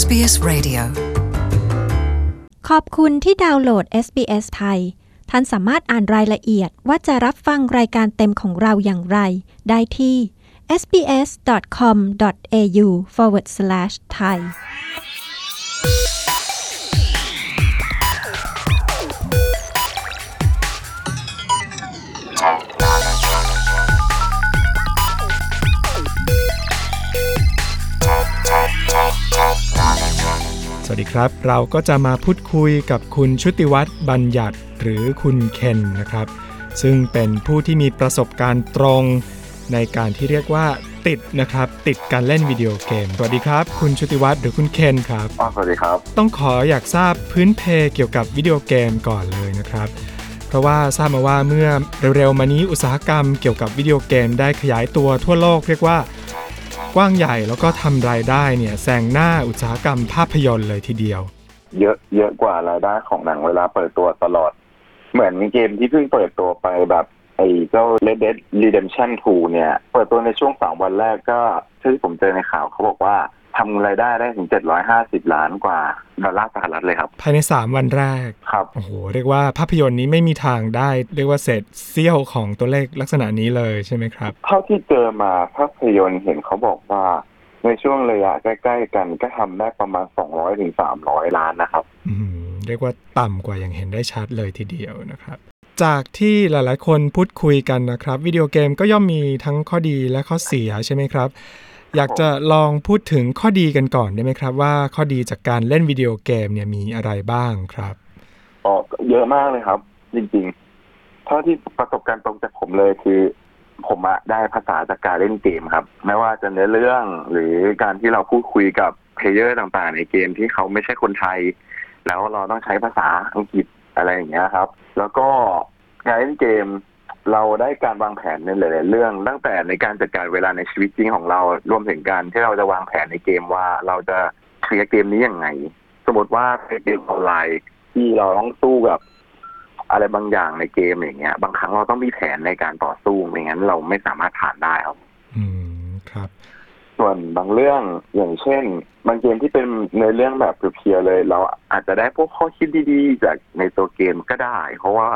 SBS Radio ขอบคุณที่ดาวน์โหลด SBS ไทย ท่านสามารถอ่านรายละเอียดว่าจะรับฟังรายการเต็มของเราอย่างไร ได้ที่ sbs.com.au/thai สวัสดีครับ เราก็จะมาพูดคุยกับคุณชุติวัฒน์บัญญัติหรือคุณเคนนะครับ ซึ่งเป็นผู้ที่มีประสบการณ์ตรงในการที่เรียกว่าติดนะครับ ติดการเล่นวิดีโอเกม สวัสดีครับ คุณชุติวัฒน์หรือคุณเคนครับอ๋อสวัสดีครับ ต้องขออยากทราบพื้นเพเกี่ยวกับวิดีโอเกมก่อนเลยนะครับเพราะว่าทราบมาว่าเมื่อเร็วๆมานี้อุตสาหกรรมเกี่ยวกับวิดีโอเกมได้ขยายตัวทั่วโลกเรียกว่า กว้างใหญ่แล้วก็ทำรายได้เนี่ยแซงหน้าอุตสาหกรรมภาพยนตร์เลยทีเดียว เยอะเยอะกว่ารายได้ของหนังเวลาเปิดตัวตลอด เหมือนเกมที่เพิ่งเปิดตัวไปแบบไอ้เจ้า Red Dead Redemption 2 เนี่ย เปิดตัวในช่วงสองวันแรกก็ที่ผมเจอในข่าวเขาบอกว่า ทำรายได้ได้ถึง 750 ล้านกว่าดอลลาร์สหรัฐเลยครับ ภายใน 3 วันแรก ครับ โอ้โห เรียกว่าภาพยนตร์นี้ไม่มีทางได้ เรียกว่าเศษเสี้ยวของตัวเลขลักษณะนี้เลยใช่ไหมครับ เท่าที่เจอมาภาพยนตร์เห็นเขาบอกว่า ในช่วงระยะใกล้ๆกันก็ทำได้ประมาณ 200ถึง300 ล้านนะครับ อืม เรียกว่าต่ำกว่าอย่างเห็นได้ชัดเลยทีเดียวนะครับจากที่หลาย ๆ คนพูดคุยกันนะครับ วิดีโอเกมก็ย่อมมีทั้งข้อดีและข้อเสียใช่ไหมครับ อยากจะลองพูดถึงข้อดีกันก่อนได้ไหมครับ ว่าข้อดีจากการเล่นวิดีโอเกมเนี่ยมีอะไรบ้างครับอ๋อเยอะมากเลยครับ จริงๆเท่าที่ประสบการณ์ตรงจากผมเลยคือผมอะได้ภาษาจากการเล่นเกมครับ ไม่ว่าจะเนื้อเรื่องหรือการที่เราพูดคุยกับ player ต่างๆ ในเกมที่เขาไม่ใช่คนไทย แล้วเราต้องใช้ภาษาอังกฤษอะไรอย่างเงี้ยครับ แล้วก็การเล่นเกม เราได้การวางแผนในหลาย ๆ เรื่อง ตั้งแต่ในการจัดการเวลาในชีวิตจริงของเรา รวมถึงการที่เราจะวางแผนในเกมว่าเราจะ clear เกมนี้ยังไง สมมติว่าเป็นเกมออนไลน์ที่เราต้องสู้กับ อะไรบางอย่างในเกมอย่างเงี้ย บางครั้งเราต้องมีแผนในการต่อสู้ไม่งั้นเราไม่สามารถผ่านได้ครับ อืมครับ ส่วนบางเรื่องอย่างเช่น บางเกมที่เป็นเนื้อเรื่องแบบเพียวๆเลย เราอาจจะได้พวกข้อคิดดี ๆ จากในตัวเกมก็ได้ เพราะว่า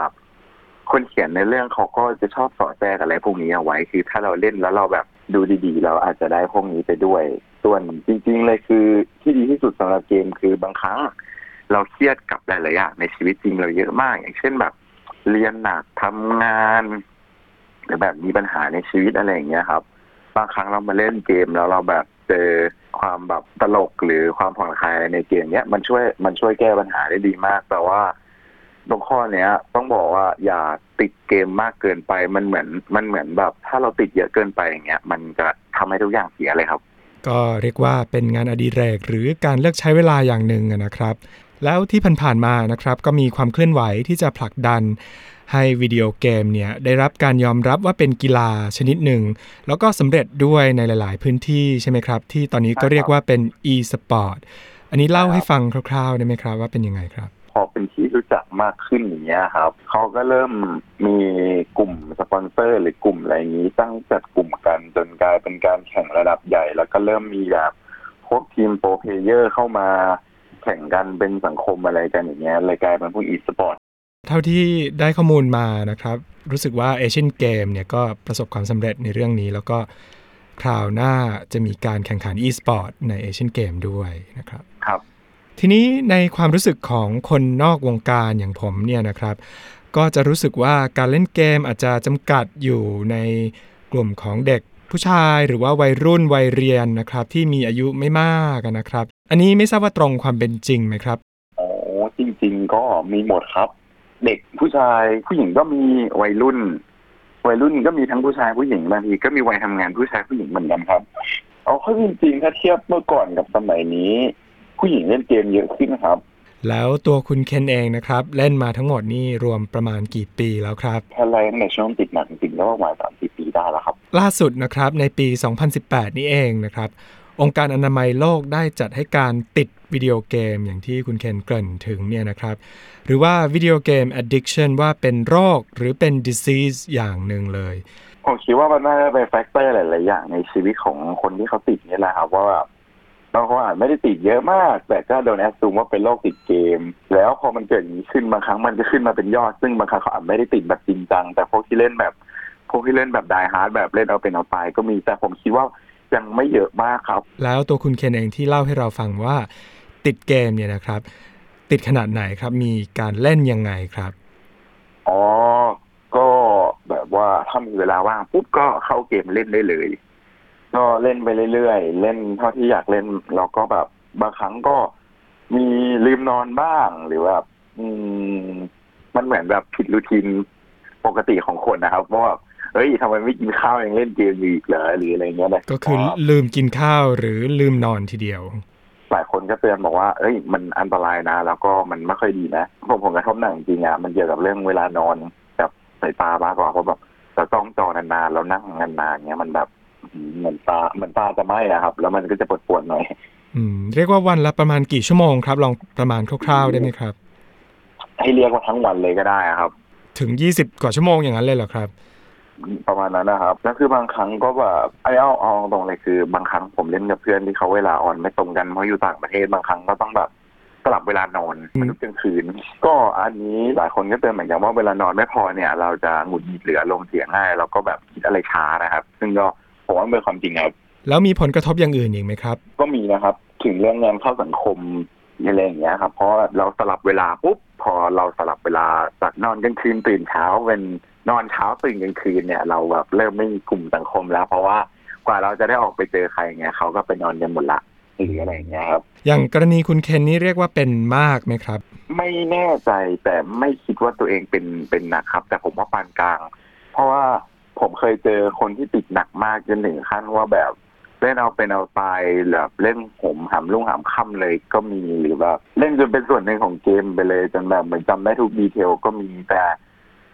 คนเขียนในเรื่องเขาก็จะชอบสอดแทรกอะไรพวกนี้เอาไว้คือถ้าเราเล่นแล้วเราแบบดูดีๆ เราอาจจะได้พวกนี้ไปด้วย ส่วนจริง ๆ เลยคือที่ดีที่สุดสำหรับเกมคือบางครั้ง เราเครียดกับหลายๆอย่างในชีวิตจริงเราเยอะมาก อย่างเช่นแบบ เรียนหนักทำงานหรือแบบมีปัญหาในชีวิตอะไรอย่างเงี้ยครับ บางครั้งเรามาเล่นเกมแล้วเราแบบเจอความแบบตลกหรือความผ่อนคลายในเกมเนี้ยมันช่วยมันช่วยแก้ปัญหาได้ดีมากแต่ว่า ตรงข้อเนี้ย ต้องบอกว่าอย่าติดเกมมากเกินไปมันเหมือนมันเหมือนแบบ ถ้าเราติดเยอะเกินไปอย่างเงี้ยมันจะทำให้ทุกอย่างเสียเลยครับ ก็เรียกว่าเป็นงานอดิเรกหรือการเลือกใช้เวลาอย่างหนึ่งอะนะครับ แล้วที่ผ่านๆมานะครับ ก็มีความเคลื่อนไหวที่จะผลักดันให้วิดีโอเกมเนี่ยได้รับการยอมรับว่าเป็นกีฬาชนิดหนึ่ง แล้วก็สำเร็จด้วยในหลาย ๆ พื้นที่ใช่ไหมครับ ที่ตอนนี้ก็เรียกว่าเป็น e-sport อันนี้เล่าให้ฟังคร่าวๆได้ไหมครับว่าเป็นยังไงครับ พอเป็นที่รู้ จักมากขึ้นอย่างเงี้ยครับเขาก็เริ่มมีกลุ่มสปอนเซอร์ หรือกลุ่มอะไรอย่างนี้ตั้งจัดกลุ่มกันจนกลายเป็นการแข่งระดับใหญ่ แล้วก็เริ่มมีแบบพวกทีม pro player เข้ามาแข่งกันเป็นสังคมอะไรกันอย่างเงี้ยเลยกลายเป็นพวกอีสปอร์ตเท่าที่ได้ข้อมูลมานะครับ รู้สึกว่า Asian Games เนี่ยก็ประสบความสำเร็จในเรื่องนี้ แล้วก็คราวหน้าจะมีการแข่งขัน e-sport ใน Asian Games ด้วยนะครับ ครับ ทีนี้ในความรู้สึกของคนนอกวงการอย่างผมเนี่ยนะครับ ก็จะรู้สึกว่าการเล่นเกมอาจจะจำกัดอยู่ในกลุ่มของเด็กผู้ชายหรือว่าวัยรุ่นวัยเรียนนะครับ ที่มีอายุไม่มากนะครับ อันนี้ไม่ทราบว่าตรงความเป็นจริงไหมครับอ๋อจริง ๆ ก็มีหมดครับ เด็กผู้ชายผู้หญิงก็มีวัยรุ่น วัยรุ่นก็มีทั้งผู้ชายผู้หญิงบางทีก็มีวัยทำงานผู้ชายผู้หญิงเหมือนกันครับ เอาเข้าจริงๆถ้าเทียบเมื่อก่อนกับสมัยนี้ ผู้หญิงเล่นเกมเยอะขึ้นครับ แล้วตัวคุณเคนเองนะครับ เล่นมาทั้งหมดนี่รวมประมาณกี่ปีแล้วครับถ้าไล่ตั้งแต่ช่วงติดหนักจริงๆก็ประมาณสามสี่ปีได้แล้วครับ ล่าสุดนะครับในปี 2018 นี่เองนะครับ องค์การอนามัยโลกได้จัดให้การติดวิดีโอเกมอย่างที่คุณเคนเกริ่นถึงเนี่ยนะครับ หรือว่าวิดีโอเกม addiction ว่าเป็นโรคหรือเป็น disease อย่างหนึ่งเลย ผมคิดว่ามันน่าจะเป็น factor หลาย ๆ อย่างในชีวิตของคนที่เขาติดนี่แหละครับว่าแบบ เราก็อาจไม่ได้ติดเยอะมาก แต่ก็โดน assume ว่าเป็นโรคติดเกม แล้วพอมันเกิดอย่างนี้ขึ้นบางครั้งมันจะขึ้นมาเป็นยอด ซึ่งบางครั้งเขาอาจไม่ได้ติดแบบจริงจัง แต่พวกที่เล่นแบบ พวกที่เล่นแบบ die hard แบบเล่นเอาเป็นเอาตายก็มีแต่ผมคิดว่ายังไม่เยอะมากครับ แล้วตัวคุณเคนเองที่เล่าให้เราฟังว่า ติดเกมเนี่ยนะครับ ติดขนาดไหนครับ มีการเล่นยังไงครับอ๋อก็แบบว่าถ้ามีเวลาว่างปุ๊บก็เข้าเกมเล่นได้เลย ก็เล่นไปเรื่อยๆ เล่นเท่าที่อยากเล่นแล้วก็แบบบางครั้งก็มีลืมนอนบ้างหรือว่าอืม มันเหมือนแบบผิดรูทีนปกติของคนนะครับว่าเฮ้ยทำไมไม่กินข้าวยังเล่นเกมอยู่อีกเหรอหรืออะไรเงี้ยนะก็คือลืมกินข้าวหรือลืมนอนทีเดียวหลายคนก็เตือนบอกว่า เอ้ย มันอันตรายนะ แล้วก็มันไม่ค่อยดีนะผมผมกระทบหนักจริงๆอะ มันเกี่ยวกับเรื่องเวลานอนกับสายตามากกว่าเพราะแบบเราต้องจอนานๆ เรานั่งนานๆเงี้ยมันแบบ เหมือนตาเหมือนตาจะไหม้อะครับ แล้วมันก็จะปวดปวดๆหน่อย อืม เรียกว่าวันละประมาณกี่ชั่วโมงครับ ลองประมาณคร่าวๆได้ไหมครับ ให้เรียกว่าทั้งวันเลยก็ได้อะครับ ถึง20กว่าชั่วโมงอย่างนั้นเลยเหรอครับ ประมาณนั้นนะครับ แล้วคือบางครั้งก็แบบไอ้เอาเอาตรงเลยคือ บางครั้งผมเล่นกับเพื่อนที่เขาเวลาออนไม่ตรงกันเพราะอยู่ต่างประเทศบางครั้งก็ต้องแบบสลับเวลานอนอืมทุกกลางคืน ก็อันนี้หลายคนก็เตือนเหมือนกันว่าเวลานอนไม่พอเนี่ย เราจะหงุดหงิดหรืออารมณ์เสียง่ายแล้วก็แบบคิดอะไรช้านะครับ ซึ่งก็ ผมว่ามันเป็นความจริงครับ แล้วมีผลกระทบอย่างอื่นอีกไหมครับ ก็มีนะครับ ถึงเรื่องงานเข้าสังคมอะไรอย่างเงี้ยครับ เพราะเราสลับเวลาปุ๊บพอเราสลับเวลาจากนอนกลางคืนตื่นเช้าเป็นนอนเช้าตื่นกลางคืนเนี่ย เราแบบเริ่มไม่มีกลุ่มสังคมแล้ว เพราะว่ากว่าเราจะได้ออกไปเจอใครเงี้ยเขาก็ไปนอนกันหมดละหรืออะไรอย่างเงี้ยครับ อย่างกรณีคุณเคนนี่เรียกว่าเป็นมากไหมครับ ไม่แน่ใจแต่ไม่คิดว่าตัวเองเป็นเป็นหนักครับ แต่ผมว่าปานกลาง เพราะว่า ผมเคยเจอคนที่ติดหนักมากจนถึงขั้นว่าแบบเล่นเอาเป็นเอาตายแบบเล่นผมหามลุ่งหามค่ำเลยก็มีหรือแบบเล่นจนเป็นส่วนหนึ่งของเกมไปเลยจนแบบเหมือนจำได้ทุกดีเทลก็มีแต่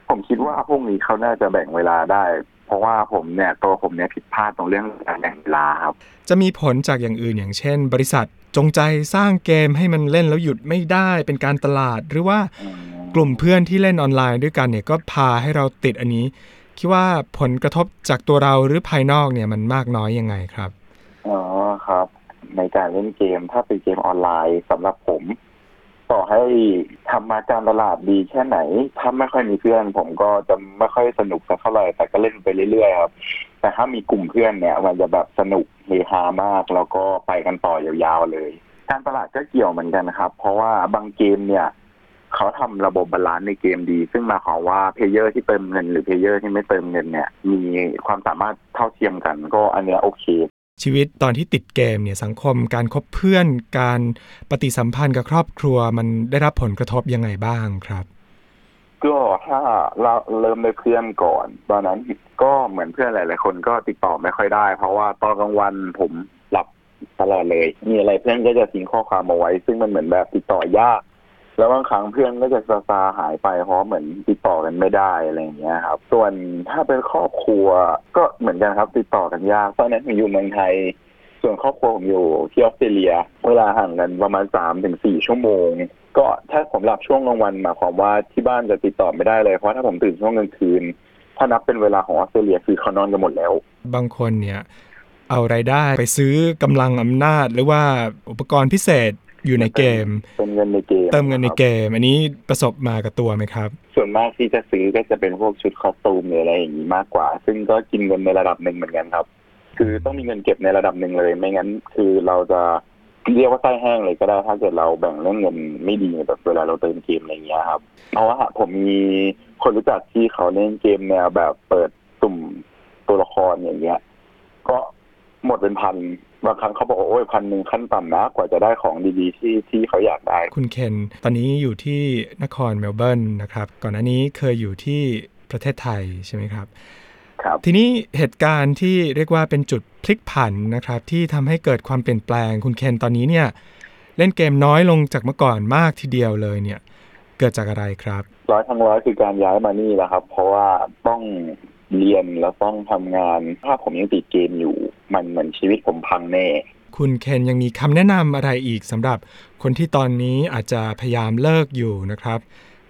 ผมคิดว่าพวกนี้เขาน่าจะแบ่งเวลาได้ เพราะว่าผมเนี่ยตัวผมเนี่ยผิดพลาดตรงเรื่องการแบ่งเวลาครับ จะมีผลจากอย่างอื่นอย่างเช่น บริษัทจงใจสร้างเกมให้มันเล่นแล้วหยุดไม่ได้เป็นการตลาดหรือว่ากลุ่มเพื่อนที่เล่นออนไลน์ด้วยกันเนี่ยก็พาให้เราติดอันนี้ คิดว่าผลกระทบจากตัวเราหรือภายนอกเนี่ยมันมากน้อยยังไงครับอ๋อครับ ในการเล่นเกมถ้าเป็นเกมออนไลน์สำหรับผม ต่อให้ทำมาการตลาดดีแค่ไหน ถ้าไม่ค่อยมีเพื่อน ผมก็จะไม่ค่อยสนุกสักเท่าไหร่แต่ก็เล่นไปเรื่อยๆครับ แต่ถ้ามีกลุ่มเพื่อนเนี่ยมันจะแบบสนุกเฮฮามาก แล้วก็ไปกันต่อยาวๆเลย การตลาดก็เกี่ยวเหมือนกันครับ เพราะว่าบางเกมเนี่ย เขาทำระบบ balance ในเกมดี ซึ่งหมายความว่า player ที่เติมเงิน หรือ player ที่ไม่เติมเงินเนี่ย มีความสามารถเท่าเทียมกัน ก็อันเนี้ยโอเคชีวิตตอนที่ติดเกมเนี่ยสังคมการคบเพื่อน การปฏิสัมพันธ์กับครอบครัวมันได้รับผลกระทบยังไงบ้างครับ ก็ถ้าเราเริ่มด้วยเพื่อนก่อน ตอนนั้นก็เหมือนเพื่อนหลาย ๆ คนก็ติดต่อไม่ค่อยได้ เพราะว่าตอนกลางวันผมหลับตลอดเลย มีอะไรเพื่อนก็จะทิ้งข้อความมาไว้ ซึ่งมันเหมือนแบบติดต่อยาก แล้วบางครั้งเพื่อนก็จะซาซาหายไปเพราะเหมือนติดต่อกันไม่ได้อะไรอย่างเงี้ยครับ ส่วนถ้าเป็นครอบครัวก็เหมือนกันครับติดต่อกันยากตอนนั้นผมอยู่เมืองไทย ส่วนครอบครัวผมอยู่ที่ออสเตรเลีย เวลาห่างกันประมาณสามถึงสี่ชั่วโมง ก็ถ้าผมหลับช่วงกลางวันหมายความว่าที่บ้านจะติดต่อไม่ได้เลยเพราะถ้าผมตื่นช่วงกลางคืน ถ้านับเป็นเวลาของออสเตรเลียคือเขานอนกันหมดแล้ว บางคนเนี่ยเอารายได้ไปซื้อกำลังอำนาจหรือว่าอุปกรณ์พิเศษ อยู่ในเกมเป็นเงินในเกม เติมเงินในเกม อันนี้ประสบมากับตัวไหมครับ ส่วนมากที่จะซื้อก็จะเป็นพวกชุดคอสตูมหรืออะไรอย่างนี้มากกว่า ซึ่งก็กินเงินในระดับหนึ่งเหมือนกันครับ คือต้องมีเงินเก็บในระดับหนึ่งเลย ไม่งั้น คือเราจะเรียกว่าไส้แห้งเลยก็ได้ถ้าเกิดเราแบ่งเรื่องเงินไม่ดีแบบเวลาเราเติมเกมอะไรอย่างเงี้ยครับ เพราะว่าผมมีคนรู้จักที่เขาเล่นเกมแนวแบบเปิดสุ่มตัวละครอย่างเงี้ย ก็ หมดเป็นพันบางครั้งเขาบอกว่าโอ้ยพันหนึ่งขั้นต่ำนะ กว่าจะได้ของดีๆที่ที่เขาอยากได้ คุณเคน ตอนนี้อยู่ที่นครเมลเบิร์นนะครับ ก่อนหน้านี้เคยอยู่ที่ประเทศไทยใช่ไหมครับครับทีนี้เหตุการณ์ที่เรียกว่าเป็นจุดพลิกผันนะครับ ที่ทำให้เกิดความเปลี่ยนแปลง คุณเคนตอนนี้เนี่ยเล่นเกมน้อยลงจากเมื่อก่อนมากทีเดียวเลยเนี่ย เกิดจากอะไรครับ ร้อยทั้งร้อยคือการย้ายมานี่แหละครับ เพราะว่าต้อง เรียนแล้วต้องทำงาน ถ้าผมยังติดเกมอยู่ มันเหมือนชีวิตผมพังแน่ คุณเคนยังมีคำแนะนำอะไรอีกสำหรับคนที่ตอนนี้อาจจะพยายามเลิกอยู่นะครับ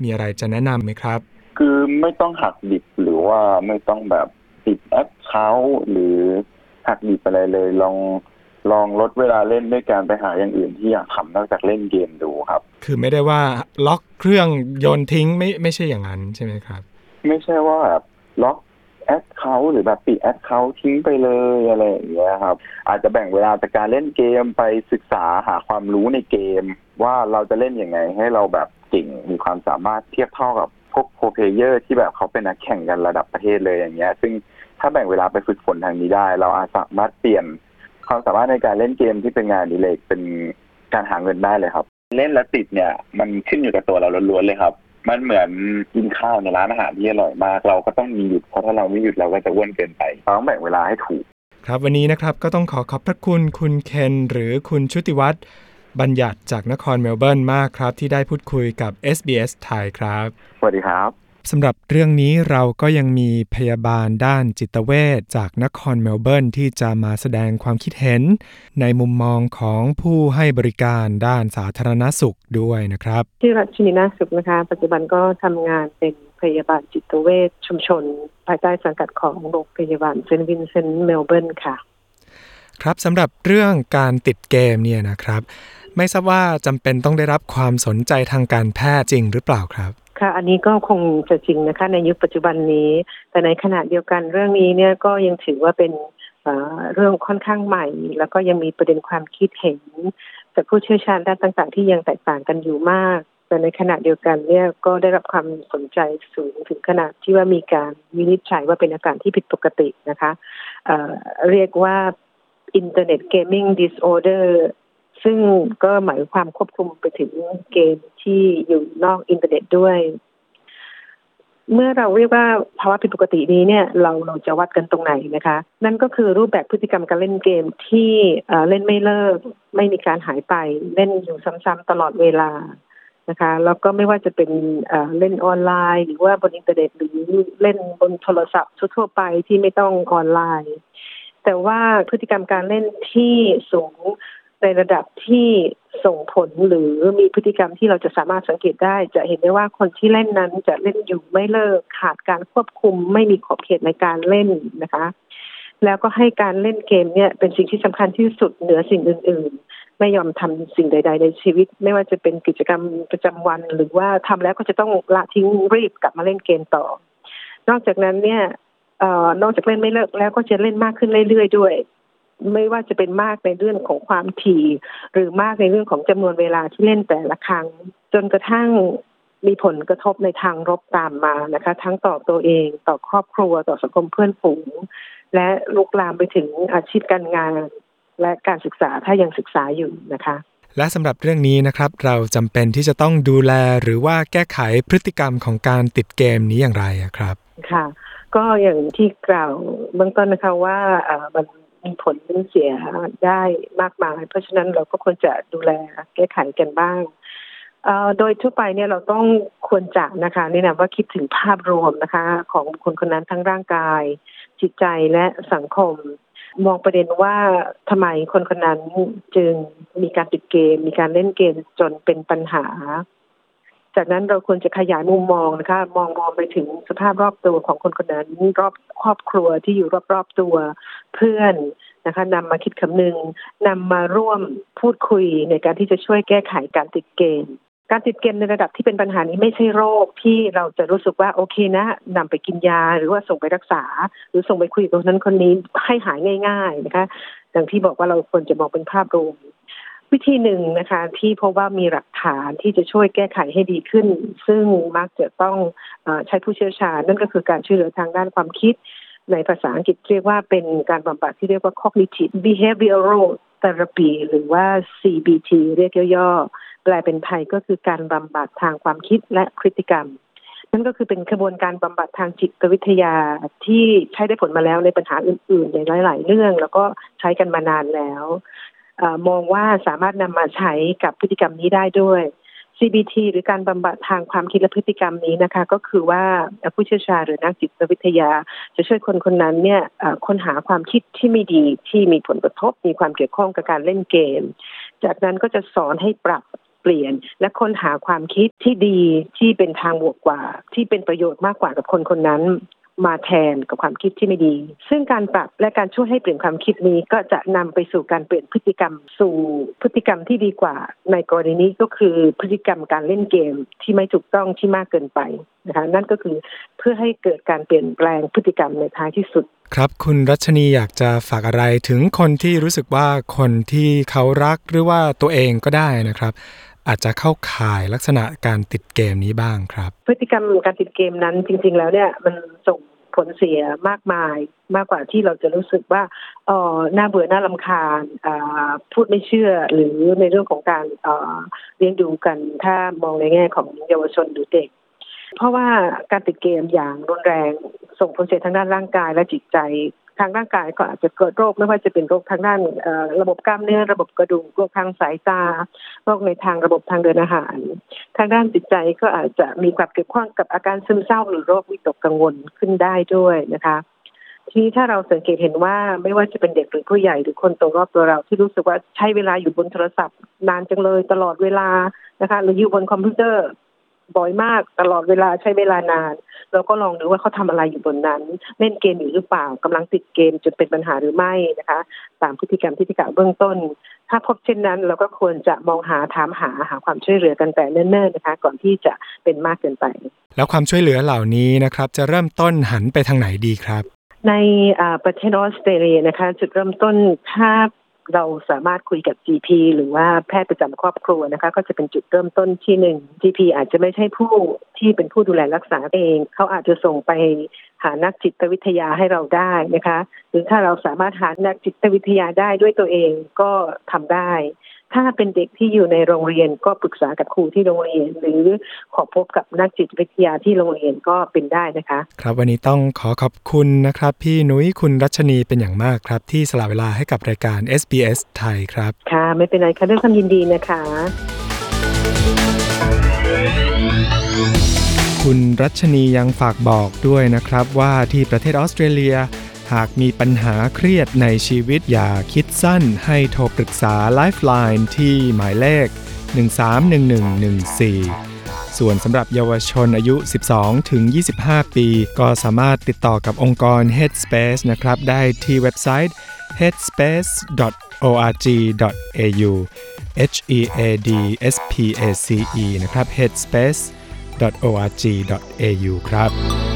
มีอะไรจะแนะนำไหมครับ คือไม่ต้องหักดิบหรือว่าไม่ต้องแบบปิดแอคเคาท์หรือหักดิบอะไรเลยลองลองลดเวลาเล่นด้วยการไปหาอย่างอื่นที่อยากทำนอกจากเล่นเกมดูครับ คือไม่ได้ว่าล็อกเครื่องโยนทิ้งไม่ไม่ใช่อย่างนั้นใช่ไหมครับ ไม่ใช่ว่าแบบล็อก แอดเขาท์หรือแบบปิดแอดเขาท์ทิ้งไปเลยอะไรอย่างเงี้ยครับ อาจจะแบ่งเวลาจากการเล่นเกมไปศึกษาหาความรู้ในเกม ว่าเราจะเล่นยังไงให้เราแบบเก่งมีความสามารถเทียบเท่ากับพวก pro player ที่แบบเขาเป็นนักแข่งกันระดับประเทศเลยอย่างเงี้ย ซึ่งถ้าแบ่งเวลาไปฝึกฝนทางนี้ได้ เราอาจสามารถเปลี่ยนความสามารถในการเล่นเกมที่เป็นงานอดิเรกเป็นการหาเงินได้เลยครับ เล่นแล้วติดเนี่ย มันขึ้นอยู่กับตัวเราล้วนๆเลยครับ มันเหมือนกินข้าวในร้านอาหารที่อร่อยมาก เราก็ต้องมีหยุดเพราะถ้าเราไม่หยุดเราก็จะอ้วนเกินไปเราต้องแบ่งเวลาให้ถูก ครับวันนี้นะครับก็ต้องขอขอบพระคุณคุณเคนหรือคุณชุติวัฒน์บัญญัติจากนครเมลเบิร์นมากครับ ที่ได้พูดคุยกับ SBS ไทยครับ สวัสดีครับ สำหรับเรื่องนี้เราก็ยังมีพยาบาลด้านจิตเวชจากนครเมลเบิร์นที่จะมาแสดงความคิดเห็น ในมุมมองของผู้ให้บริการด้านสาธารณสุขด้วยนะครับชื่อรัชนีนาสุขนะคะ ปัจจุบันก็ทำงานเป็นพยาบาลจิตเวชชุมชน ภายใต้สังกัดของโรงพยาบาลเซนต์วินเซนต์เมลเบิร์นค่ะครับสำหรับเรื่องการติดเกมเนี่ยนะครับ ไม่ทราบว่าจำเป็นต้องได้รับความสนใจทางการแพทย์จริงหรือเปล่าครับ ค่ะ อันนี้ก็คงจะจริงนะคะในยุคปัจจุบันนี้ แต่ในขณะเดียวกันเรื่องนี้เนี่ยก็ยังถือว่าเป็นเรื่องค่อนข้างใหม่ แล้วก็ยังมีประเด็นความคิดเห็นจากผู้เชี่ยวชาญด้านต่าง ๆ ที่ยังแตกต่างกันอยู่มาก แต่ในขณะเดียวกันเนี่ยก็ได้รับความสนใจสูงถึงขนาดที่ว่ามีการวินิจฉัยว่าเป็นอาการที่ผิดปกตินะคะเรียกว่า Internet Gaming Disorder ซึ่งก็หมายความครอบคลุมไปถึงเกมที่อยู่นอกอินเทอร์เน็ตด้วย เมื่อเราเรียกว่าภาวะผิดปกตินี้เนี่ยเราเราจะวัดกันตรงไหนนะคะ นั่นก็คือรูปแบบพฤติกรรมการเล่นเกมที่เล่นไม่เลิก ไม่มีการหายไป เล่นอยู่ซ้ำๆตลอดเวลานะคะแล้วก็ไม่ว่าจะเป็นเล่นออนไลน์ หรือว่าบนอินเทอร์เน็ตหรือเล่นบนโทรศัพท์ทั่วไปที่ไม่ต้องออนไลน์ แต่ว่าพฤติกรรมการเล่นที่สูง ในระดับที่ส่งผลหรือมีพฤติกรรมที่เราจะสามารถสังเกตได้ จะเห็นได้ว่าคนที่เล่นนั้นจะเล่นอยู่ไม่เลิกขาดการควบคุม ไม่มีขอบเขตในการเล่นนะคะ แล้วก็ให้การเล่นเกมเนี่ยเป็นสิ่งที่สำคัญที่สุดเหนือสิ่งอื่น ๆ ไม่ยอมทำสิ่งใด ๆ ในชีวิต ไม่ว่าจะเป็นกิจกรรมประจำวัน หรือว่าทำแล้วก็จะต้องละทิ้งรีบกลับมาเล่นเกมต่อ นอกจากนั้นเนี่ยออนอกจากเล่นไม่เลิกแล้วก็จะเล่นมากขึ้นเรื่อยๆด้วย ไม่ว่าจะเป็นมากในเรื่องของความถี่ หรือมากในเรื่องของจำนวนเวลาที่เล่นแต่ละครั้ง จนกระทั่งมีผลกระทบในทางลบตามมานะคะ ทั้งต่อตัวเองต่อครอบครัวต่อสังคมเพื่อนฝูง และลุกลามไปถึงอาชีพการงาน และการศึกษาถ้ายังศึกษาอยู่นะคะและสำหรับเรื่องนี้นะครับ เราจำเป็นที่จะต้องดูแลหรือว่าแก้ไขพฤติกรรมของการติดเกมนี้อย่างไรอะครับ ค่ะ ก็อย่างที่กล่าวเบื้องต้นนะคะว่าเอ่อมัน มีผลเสียได้มากมาย เพราะฉะนั้นเราก็ควรจะดูแลแก้ไขกันบ้างโดยทั่วไปเนี่ยเราต้องควรจะนะคะแนะนำว่าคิดถึงภาพรวมนะคะ ของคคลคนนั้นทั้งร่างกาย จิตใจและสังคม มองประเด็นว่าทำไมคนคนนั้นจึงมีการติดเกม มีการเล่นเกมจนเป็นปัญหา จากนั้นเราควรจะขยายมุมมองนะคะ มองรวมไปถึงสภาพรอบตัวของคนคนนั้นรอบครอบครัวที่อยู่รอบๆตัวเพื่อนนะคะนำมาคิดคำนึงนำมาร่วมพูดคุยในการที่จะช่วยแก้ไขการติดเกมการติดเกมในระดับที่เป็นปัญหานี้ไม่ใช่โรคที่เราจะรู้สึกว่าโอเคนะนำไปกินยาหรือว่าส่งไปรักษา หรือส่งไปคุยกับคนนั้นคนนี้ให้หายง่าย ๆ นะคะอย่างที่บอกว่าเราควรจะมองเป็นภาพรวม วิธีหนึ่งนะคะที่พบว่ามีหลักฐานที่จะช่วยแก้ไขให้ดีขึ้น ซึ่งมักจะต้องอใช้ผู้เชี่ยวชาญ นั่นก็คือการช่วยเหลือทางด้านความคิด ในภาษาอังกฤษเรียกว่าเป็นการบำบัดที่เรียกว่า cognitive behavioral therapy หรือว่า CBT เรียกย่อๆแปลเป็นไทยก็คือการบำบัดทางความคิดและพฤติกรรม นั่นก็คือเป็นกระบวนการบำบัดทางจิตวิทยาที่ใช้ได้ผลมาแล้วในปัญหาอื่นๆในหลาย ๆ เรื่อง แล้วก็ใช้กันมานานแล้ว มองว่าสามารถนำมาใช้กับพฤติกรรมนี้ได้ด้วย CBT หรือการบำบัดทางความคิดและพฤติกรรมนี้นะคะ ก็คือว่าผู้เชี่ยวชาญหรือนักจิตวิทยา จะช่วยคนคนนั้นเนี่ยค้นหาความคิดที่ไม่ดีที่มีผลกระทบ มีความเกี่ยวข้องกับการเล่นเกม จากนั้นก็จะสอนให้ปรับเปลี่ยน และค้นหาความคิดที่ดีที่เป็นทางบวกกว่า ที่เป็นประโยชน์มากกว่ากับคนคนนั้น มาแทนกับความคิดที่ไม่ดี ซึ่งการปรับและการช่วยให้เปลี่ยนความคิดนี้ก็จะนำไปสู่การเปลี่ยนพฤติกรรมสู่พฤติกรรมที่ดีกว่า ในกรณีนี้ก็คือพฤติกรรมการเล่นเกมที่ไม่ถูกต้องที่มากเกินไปนะคะนั่นก็คือเพื่อให้เกิดการเปลี่ยนแปลงพฤติกรรมในท้ายที่สุด ครับคุณรัชนีอยากจะฝากอะไรถึงคนที่รู้สึกว่าคนที่เขารักหรือว่าตัวเองก็ได้นะครับ อาจจะเข้าข่ายลักษณะการติดเกมนี้บ้างครับ พฤติกรรมการติดเกมนั้นจริง ๆ แล้วเนี่ยมันส่งผลเสียมากมายมากกว่าที่เราจะรู้สึกว่าอ๋อน่าเบื่อหน่าลำคาญพูดไม่เชื่อหรือในเรื่องของการเเลี้ยงดูกันถ้ามองในแง่ของเยาวชนหรือเด็ก เพราะว่าการติดเกมอย่างรุนแรงส่งผลเสียทางด้านร่างกายและจิตใจ ทางร่างกายก็อาจจะเกิดโรคไม่ว่าจะเป็นโรคทางด้านระบบกล้ามเนื้อระบบกระดูกโรคทางสายตาโรคในทางระบบทางเดินอาหาร ทางด้านจิตใจก็อาจจะมีความเกี่ยวข้องกับอาการซึมเศร้าหรือโรควิตกกังวลขึ้นได้ด้วยนะคะทีนี้ถ้าเราสังเกตเห็นว่าไม่ว่าจะเป็นเด็กหรือผู้ใหญ่หรือคนตรงรอบตัวเราที่รู้สึกว่าใช้เวลาอยู่บนโทรศัพท์ นานจังเลยตลอดเวลานะคะ หรืออยู่บนคอมพิวเตอร์ บ่อยมากตลอดเวลาใช้เวลานาน เราก็ลองดูว่าเขาทำอะไรอยู่บนนั้น เล่นเกมอยู่หรือเปล่ากำลังติดเกมจนเป็นปัญหาหรือไม่นะคะ ตามพฤติกรรมที่ที่กล่าวเบื้องต้น ถ้าพบเช่นนั้น เราก็ควรจะมองหาถามหาหาความช่วยเหลือกันแต่เนิ่นๆนะคะ ก่อนที่จะเป็นมากเกินไป แล้วความช่วยเหลือเหล่านี้นะครับ จะเริ่มต้นหันไปทางไหนดีครับ ในอ่าประเทศออสเตรเลียนะคะ จุดเริ่มต้นถ้า เราสามารถคุยกับ GP หรือว่าแพทย์ประจำครอบครัวนะคะ ก็จะเป็นจุดเริ่มต้นที่หนึ่ง GP อาจจะไม่ใช่ผู้ที่เป็นผู้ดูแลรักษาเอง เขาอาจจะส่งไปหานักจิตวิทยาให้เราได้นะคะ หรือถ้าเราสามารถหานักจิตวิทยาได้ด้วยตัวเองก็ทำได้ ถ้าเป็นเด็กที่อยู่ในโรงเรียนก็ปรึกษากับครูที่โรงเรียน หรือขอพบกับนักจิตวิทยาที่โรงเรียนก็เป็นได้นะคะ ครับวันนี้ต้องขอขอบคุณนะครับ พี่นุ้ยคุณรัชนีเป็นอย่างมากครับ ที่สละเวลาให้กับรายการ SBS ไทยครับ ค่ะ ไม่เป็นไรค่ะด้วยความยินดีนะคะ คุณรัชนียังฝากบอกด้วยนะครับว่าที่ประเทศออสเตรเลีย หากมีปัญหาเครียดในชีวิตอย่าคิดสั้นให้โทรปรึกษา Lifeline ที่หมายเลข 131114 ส่วนสำหรับเยาวชนอายุ 12 ถึง 25 ปี ก็สามารถติดต่อกับองค์กร Headspace นะครับ ได้ที่เว็บไซต์ headspace.org.au h e a d s p a c e นะครับ headspace.org.au ครับ